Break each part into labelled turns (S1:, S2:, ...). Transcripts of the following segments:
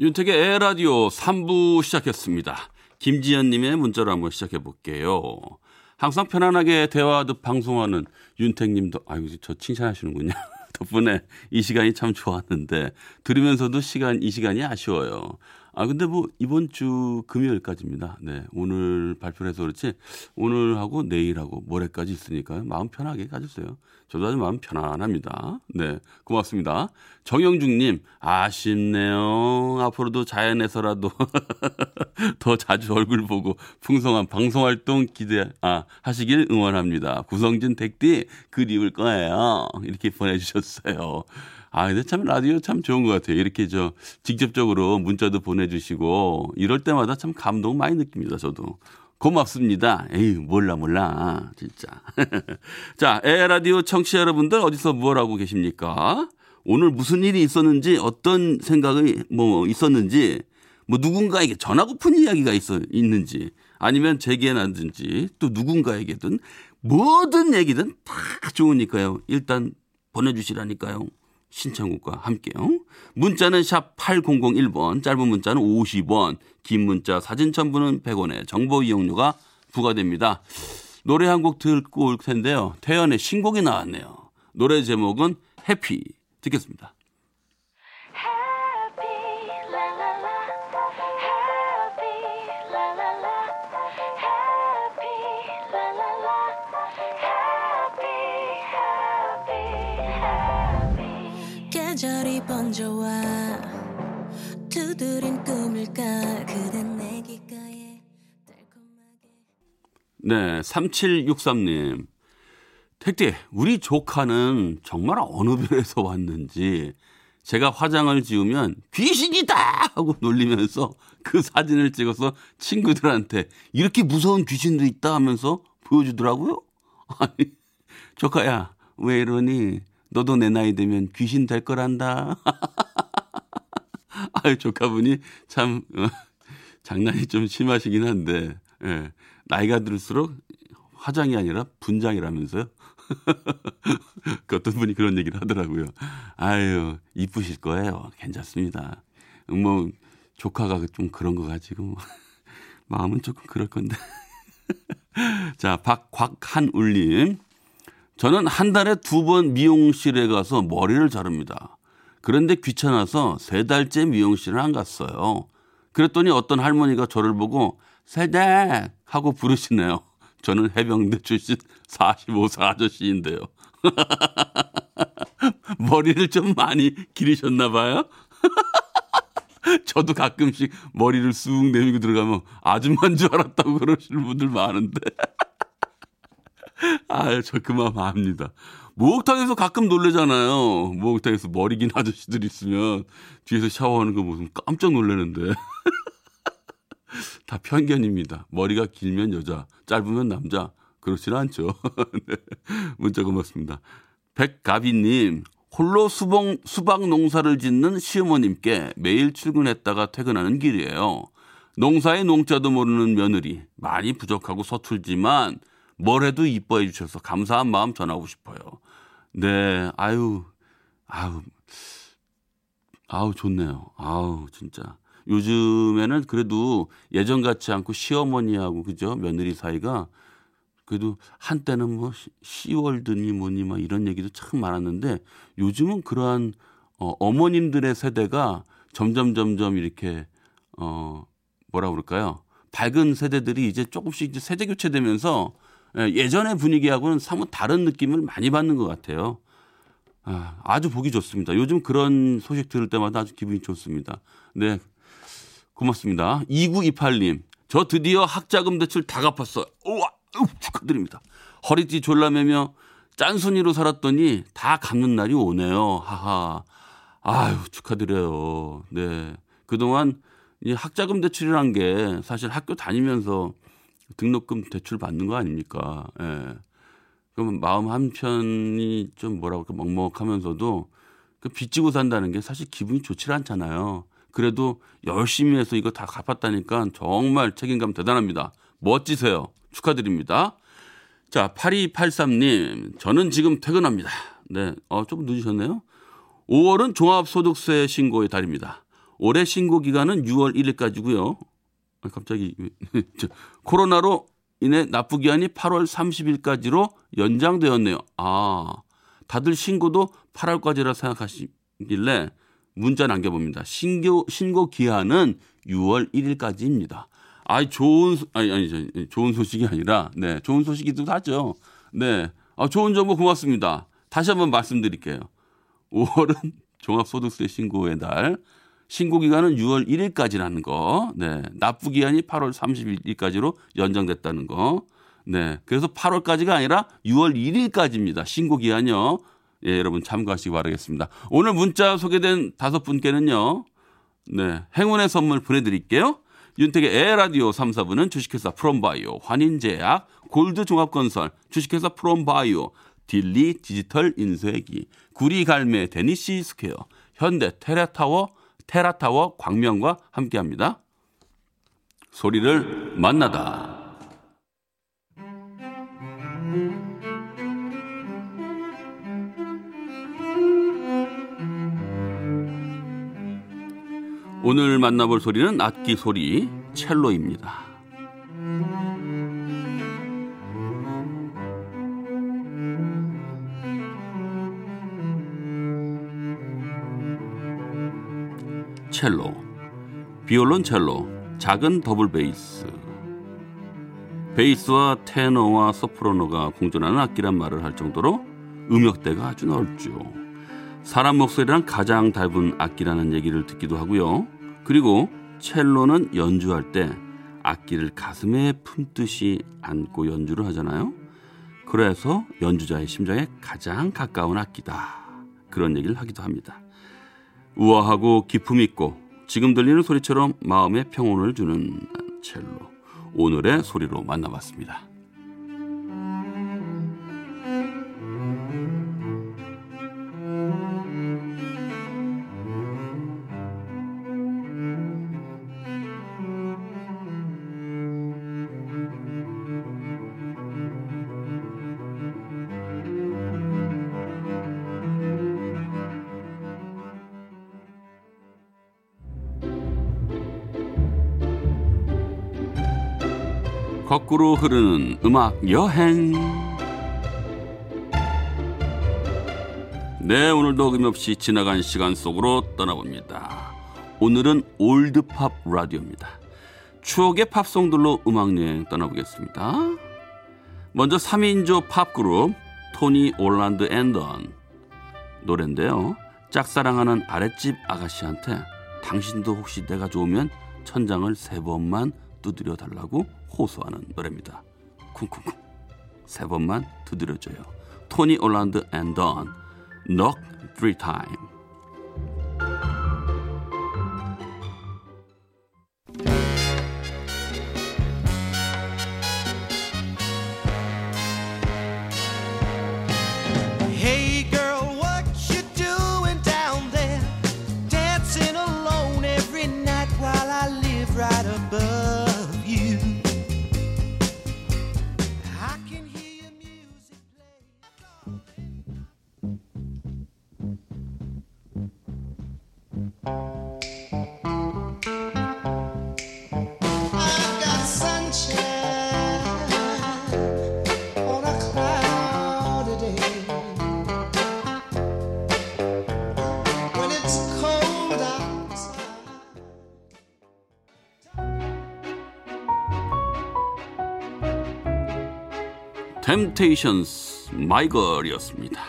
S1: 윤택의 에라디오 3부 시작했습니다. 김지연님의 문자로 한번 시작해 볼게요. 항상 편안하게 대화하듯 방송하는 윤택님도 아이고 저 칭찬하시는군요. 덕분에 이 시간이 참 좋았는데 들으면서도 시간 이 시간이 아쉬워요. 아 근데 뭐 이번 주 금요일까지입니다. 네 오늘 발표를 해서 그렇지 오늘하고 내일하고 모레까지 있으니까 마음 편하게 가주세요. 저도 아주 마음 편안합니다. 네 고맙습니다. 정영중님 아쉽네요. 앞으로도 자연에서라도 더 자주 얼굴 보고 풍성한 방송 활동 기대 아 하시길 응원합니다. 구성진 댁디 그리울 거예요. 이렇게 보내주셨어요. 아, 근데 참 라디오 참 좋은 것 같아요. 이렇게 저 직접적으로 문자도 보내주시고 이럴 때마다 참 감동 많이 느낍니다. 저도. 고맙습니다. 에이, 몰라, 몰라. 진짜. 자, 에라디오 청취자 여러분들 어디서 뭘 하고 계십니까? 오늘 무슨 일이 있었는지 어떤 생각이 뭐 있었는지 뭐 누군가에게 전하고픈 이야기가 있어 있는지 아니면 제게나든지 또 누군가에게든 뭐든 얘기든 다 좋으니까요. 일단 보내주시라니까요. 신청곡과 함께요. 문자는 샵 8001번, 짧은 문자는 50원, 긴 문자 사진 첨부는 100원에 정보 이용료가 부과됩니다. 노래 한 곡 듣고 올 텐데요. 태연의 신곡이 나왔네요. 노래 제목은 해피 듣겠습니다.
S2: 번져와 두드린 꿈일까 그댄 내 귓가에 달콤하게
S1: 네, 3763님. 택디, 우리 조카는 정말 어느 별에서 왔는지 제가 화장을 지우면 귀신이다! 하고 놀리면서 그 사진을 찍어서 친구들한테 이렇게 무서운 귀신도 있다 하면서 보여주더라고요. 아니, 조카야, 왜 이러니? 너도 내 나이 되면 귀신 될 거란다. 아유, 조카분이 참, 어, 장난이 좀 심하시긴 한데, 예. 나이가 들수록 화장이 아니라 분장이라면서요? 그 어떤 분이 그런 얘기를 하더라고요. 아유, 이쁘실 거예요. 괜찮습니다. 뭐, 조카가 좀 그런 거 가지고, 마음은 조금 그럴 건데. 자, 박곽한울님. 저는 한 달에 두 번 미용실에 가서 머리를 자릅니다. 그런데 귀찮아서 세 달째 미용실을 안 갔어요. 그랬더니 어떤 할머니가 저를 보고 세댁 하고 부르시네요. 저는 해병대 출신 45세 아저씨인데요. 머리를 좀 많이 기르셨나 봐요. 저도 가끔씩 머리를 쑥 내밀고 들어가면 아줌마인 줄 알았다고 그러시는 분들 많은데. 아유, 저그 마음 압니다. 목욕탕에서 가끔 놀래잖아요. 목욕탕에서 머리 긴 아저씨들 있으면 뒤에서 샤워하는 거 무슨 깜짝 놀라는데. 다 편견입니다. 머리가 길면 여자, 짧으면 남자. 그렇지는 않죠. 네. 문자 고맙습니다. 백가비님, 홀로 수봉, 수박 농사를 짓는 시어머님께 매일 출근했다가 퇴근하는 길이에요. 농사의 농자도 모르는 며느리, 많이 부족하고 서툴지만 뭘 해도 이뻐해 주셔서 감사한 마음 전하고 싶어요. 네, 아유, 아유, 아우, 좋네요. 아우, 진짜. 요즘에는 그래도 예전 같지 않고 시어머니하고 그죠? 며느리 사이가 그래도 한때는 뭐 시월드니 뭐니 막 이런 얘기도 참 많았는데 요즘은 그러한 어, 어머님들의 세대가 점점 점점 이렇게 어 뭐라 그럴까요? 밝은 세대들이 이제 조금씩 이제 세대 교체되면서 예, 예전의 분위기하고는 사뭇 다른 느낌을 많이 받는 것 같아요. 아, 아주 보기 좋습니다. 요즘 그런 소식 들을 때마다 아주 기분이 좋습니다. 네. 고맙습니다. 2928님. 저 드디어 학자금 대출 다 갚았어요. 우와, 우, 축하드립니다. 허리띠 졸라매며 짠순이로 살았더니 다 갚는 날이 오네요. 하하. 아유, 축하드려요. 네. 그동안 이 학자금 대출이란 게 사실 학교 다니면서 등록금 대출 받는 거 아닙니까? 예. 그러면 마음 한편이 좀 뭐라고 할까 먹먹하면서도 그 빚지고 산다는 게 사실 기분이 좋지 않잖아요. 그래도 열심히 해서 이거 다 갚았다니까 정말 책임감 대단합니다. 멋지세요. 축하드립니다. 자, 8283님, 저는 지금 퇴근합니다. 네, 어, 좀 늦으셨네요. 5월은 종합소득세 신고의 달입니다. 올해 신고 기간은 6월 1일까지고요. 아, 갑자기 저, 코로나로 인해 납부 기한이 8월 30일까지로 연장되었네요. 아, 다들 신고도 8월까지라 생각하시길래 문자 남겨봅니다. 신고 신고 기한은 6월 1일까지입니다. 아, 좋은 소- 아니 아니 저, 좋은 소식이 아니라 네 좋은 소식이기도 하죠. 네, 아, 좋은 정보 고맙습니다. 다시 한번 말씀드릴게요. 5월은 종합소득세 신고의 달. 신고 기간은 6월 1일까지라는 거. 네. 납부 기한이 8월 30일까지로 연장됐다는 거. 네. 그래서 8월까지가 아니라 6월 1일까지입니다. 신고 기한요. 예, 여러분 참고하시기 바라겠습니다. 오늘 문자 소개된 다섯 분께는요. 네. 행운의 선물 보내 드릴게요. 윤택의 에라디오 3, 4부는 주식회사 프롬바이오, 환인제약, 골드 종합건설, 주식회사 프롬바이오, 딜리 디지털 인쇄기, 구리갈매 데니시 스퀘어, 현대 테라타워, 테라타워 광명과 함께합니다. 소리를 만나다. 오늘 만나볼 소리는 악기 소리 첼로입니다. 첼로, 비올론 첼로, 작은 더블 베이스. 베이스와 테너와 소프라노가 공존하는 악기란 말을 할 정도로 음역대가 아주 넓죠. 사람 목소리랑 가장 닮은 악기라는 얘기를 듣기도 하고요. 그리고 첼로는 연주할 때 악기를 가슴에 품듯이 안고 연주를 하잖아요. 그래서 연주자의 심장에 가장 가까운 악기다. 그런 얘기를 하기도 합니다. 우아하고 기품 있고 지금 들리는 소리처럼 마음에 평온을 주는 첼로. 오늘의 소리로 만나봤습니다. 거꾸로 흐르는 음악 여행. 네, 오늘도 어김없이 지나간 시간 속으로 떠나봅니다. 오늘은 올드팝 라디오입니다. 추억의 팝송들로 음악 여행 떠나보겠습니다. 먼저 3인조 팝그룹 토니 올란드 앤던 노래인데요. 짝사랑하는 아랫집 아가씨한테 당신도 혹시 내가 좋으면 천장을 세 번만 두드려 달라고 호소하는 노래입니다. 쿵쿵쿵 세 번만 두드려줘요. 토니 올란드 앤던 Knock Three Time 템테이션스 My Girl이었습니다.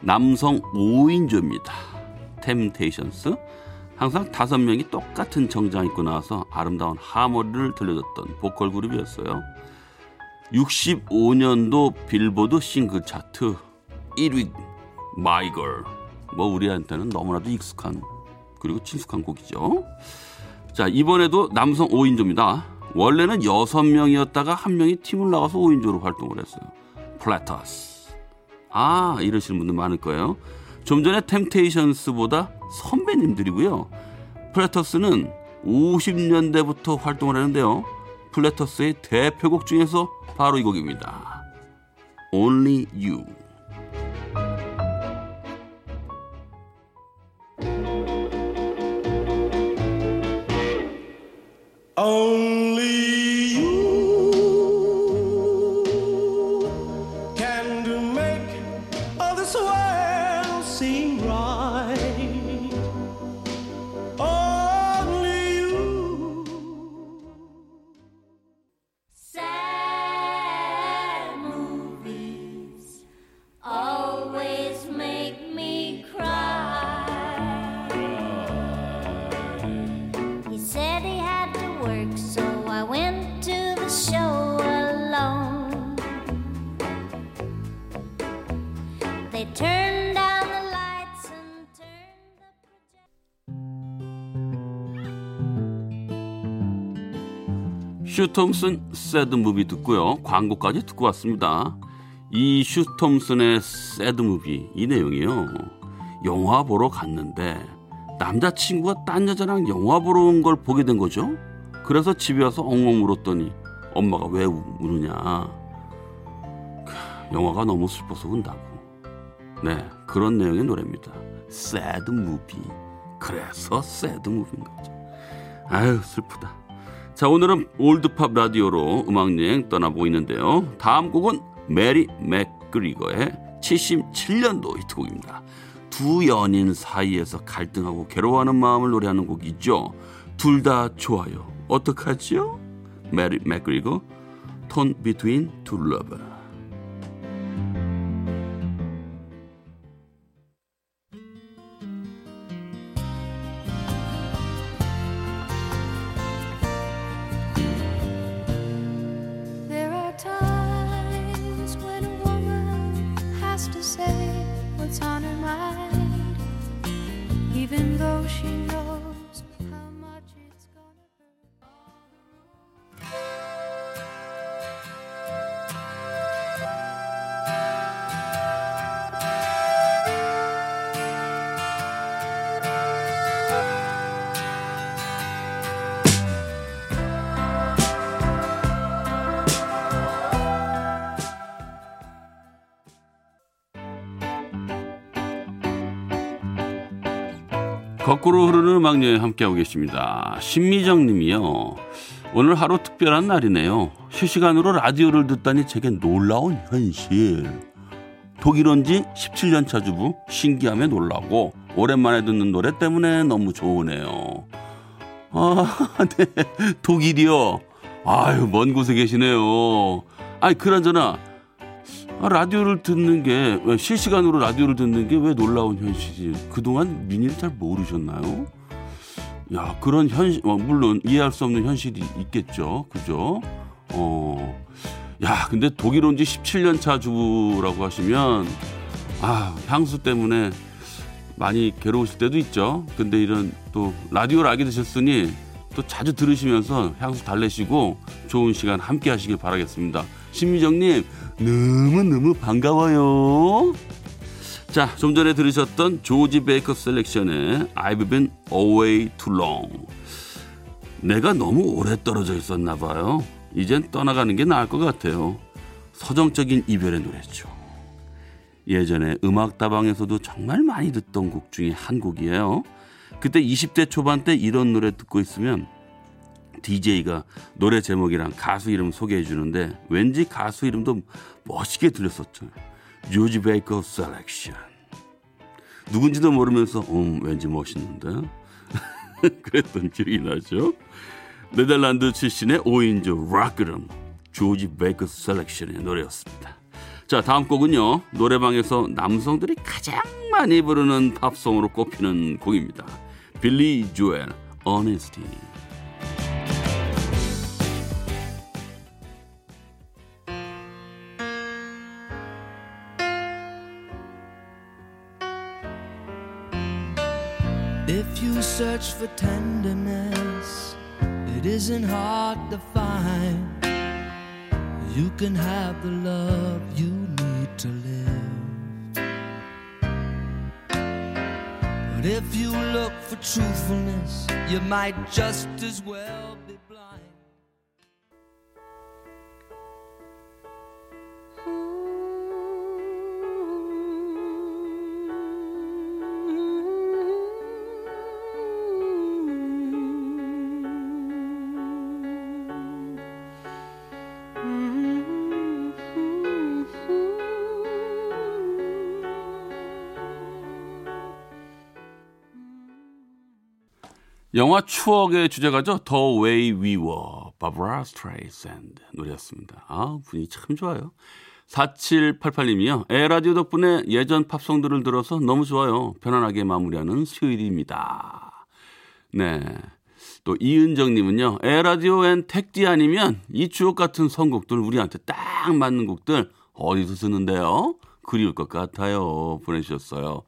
S1: 남성 5인조입니다. 템테이션스 항상 다섯 명이 똑같은 정장 입고 나와서 아름다운 하모니를 들려줬던 보컬 그룹이었어요. 65년도 빌보드 싱글 차트 1위 My Girl 뭐 우리한테는 너무나도 익숙한 그리고 친숙한 곡이죠. 자 이번에도 남성 5인조입니다. 원래는 6명이었다가 한 명이 팀을 나가서 5인조로 활동을 했어요. 플래터스 아, 이러시는 분들 많을 거예요. 좀 전에 템테이션스보다 선배님들이고요. 플래터스는 50년대부터 활동을 하는데요. 플래터스의 대표곡 중에서 바로 이 곡입니다. Only You. 수 톰슨 Sad Movie 듣고요. 광고까지 듣고 왔습니다. 이 수 톰슨의 Sad Movie 이 내용이요. 영화 보러 갔는데 남자친구가 딴 여자랑 영화 보러 온 걸 보게 된 거죠. 그래서 집에 와서 엉엉 울었더니 엄마가 왜 우- 우느냐. 크, 영화가 너무 슬퍼서 운다고. 네, 그런 내용의 노래입니다. Sad Movie. 그래서 Sad Movie인 거죠. 아유, 슬프다. 자 오늘은 올드팝 라디오로 음악여행 떠나보고 있는데요. 다음 곡은 메리 맥그리거의 77년도 히트곡입니다. 두 연인 사이에서 갈등하고 괴로워하는 마음을 노래하는 곡이죠. 둘 다 좋아요. 어떡하지요? 메리 맥그리거
S2: Torn Between Two Lovers
S1: 거꾸로 흐르는 음악 여행 함께하고 계십니다. 신미정 님이요. 오늘 하루 특별한 날이네요. 실시간으로 라디오를 듣다니 제게 놀라운 현실. 독일 온지 17년 차 주부 신기함에 놀라고 오랜만에 듣는 노래 때문에 너무 좋으네요. 아, 네. 독일이요. 아유, 먼 곳에 계시네요. 아니, 그나저나 아, 라디오를 듣는 게 왜 실시간으로 라디오를 듣는 게 왜 놀라운 현실이 그동안 미니를 잘 모르셨나요? 야 그런 현실 어, 물론 이해할 수 없는 현실이 있겠죠. 그죠? 어 야 근데 독일 온 지 17년 차 주부라고 하시면 아 향수 때문에 많이 괴로우실 때도 있죠. 근데 이런 또 라디오를 알게 되셨으니 또 자주 들으시면서 향수 달래시고 좋은 시간 함께 하시길 바라겠습니다 신미정님 너무너무 반가워요. 자, 좀 전에 들으셨던 조지 베이커 셀렉션의 I've been away too long. 내가 너무 오래 떨어져 있었나 봐요. 이젠 떠나가는 게 나을 것 같아요. 서정적인 이별의 노래죠. 예전에 음악다방에서도 정말 많이 듣던 곡 중에 한 곡이에요. 그때 20대 초반 때 이런 노래 듣고 있으면 DJ가 노래 제목이랑 가수 이름 소개해 주는데 왠지 가수 이름도 멋있게 들렸었죠. 조지 베이커 셀렉션. 누군지도 모르면서 음 왠지 멋있는데 그랬던 기억이 나죠. 네덜란드 출신의 5인조 락 그룹 조지 베이커 셀렉션의 노래였습니다. 자 다음 곡은요 노래방에서 남성들이 가장 많이 부르는 팝송으로 꼽히는 곡입니다. 빌리 조엘 Honesty.
S3: If you search for tenderness, it isn't hard to find. You can have the love you need to live. But if you look for truthfulness, you might just as well be.
S1: 영화 추억의 주제가죠. The Way We Were, 바브라 스트레이샌드 노래였습니다. 아, 분위기 참 좋아요. 4788님이요. 에헤라디오 덕분에 예전 팝송들을 들어서 너무 좋아요. 편안하게 마무리하는 수요일입니다. 네. 또 이은정님은요. 에헤라디오 윤택디 아니면 이 추억 같은 선곡들 우리한테 딱 맞는 곡들 어디서 듣는대요? 그리울 것 같아요. 보내주셨어요.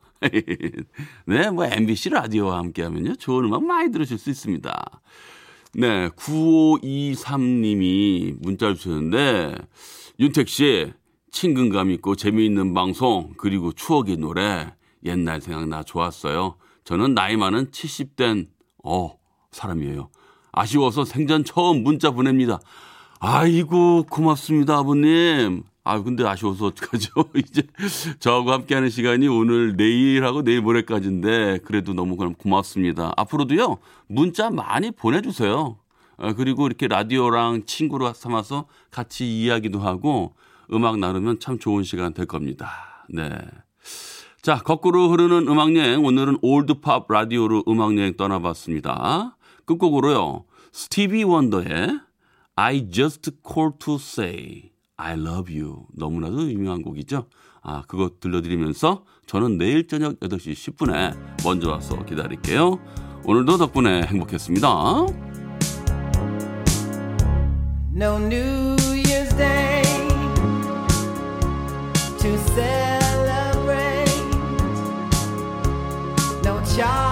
S1: 네, 뭐 MBC 라디오와 함께하면요 좋은 음악 많이 들으실 수 있습니다. 네, 9523님이 문자를 주셨는데 윤택 씨 친근감 있고 재미있는 방송 그리고 추억의 노래 옛날 생각나 좋았어요. 저는 나이 많은 70된 어 사람이에요. 아쉬워서 생전 처음 문자 보냅니다. 아이고 고맙습니다 아버님. 아 근데 아쉬워서 어떡하죠? 이제 저하고 함께하는 시간이 오늘 내일하고 내일 모레까지인데 그래도 너무 그럼 고맙습니다. 앞으로도요 문자 많이 보내주세요. 아, 그리고 이렇게 라디오랑 친구로 삼아서 같이 이야기도 하고 음악 나누면 참 좋은 시간 될 겁니다. 네. 자, 거꾸로 흐르는 음악여행. 오늘은 올드팝 라디오로 음악여행 떠나봤습니다. 끝곡으로요. 스티비 원더의 I just called to say I Love You 너무나도 유명한 곡이죠. 아 그거 들려드리면서 저는 내일 저녁 8시 10분에 먼저 와서 기다릴게요. 오늘도 덕분에 행복했습니다.
S3: No New Year's Day to celebrate No child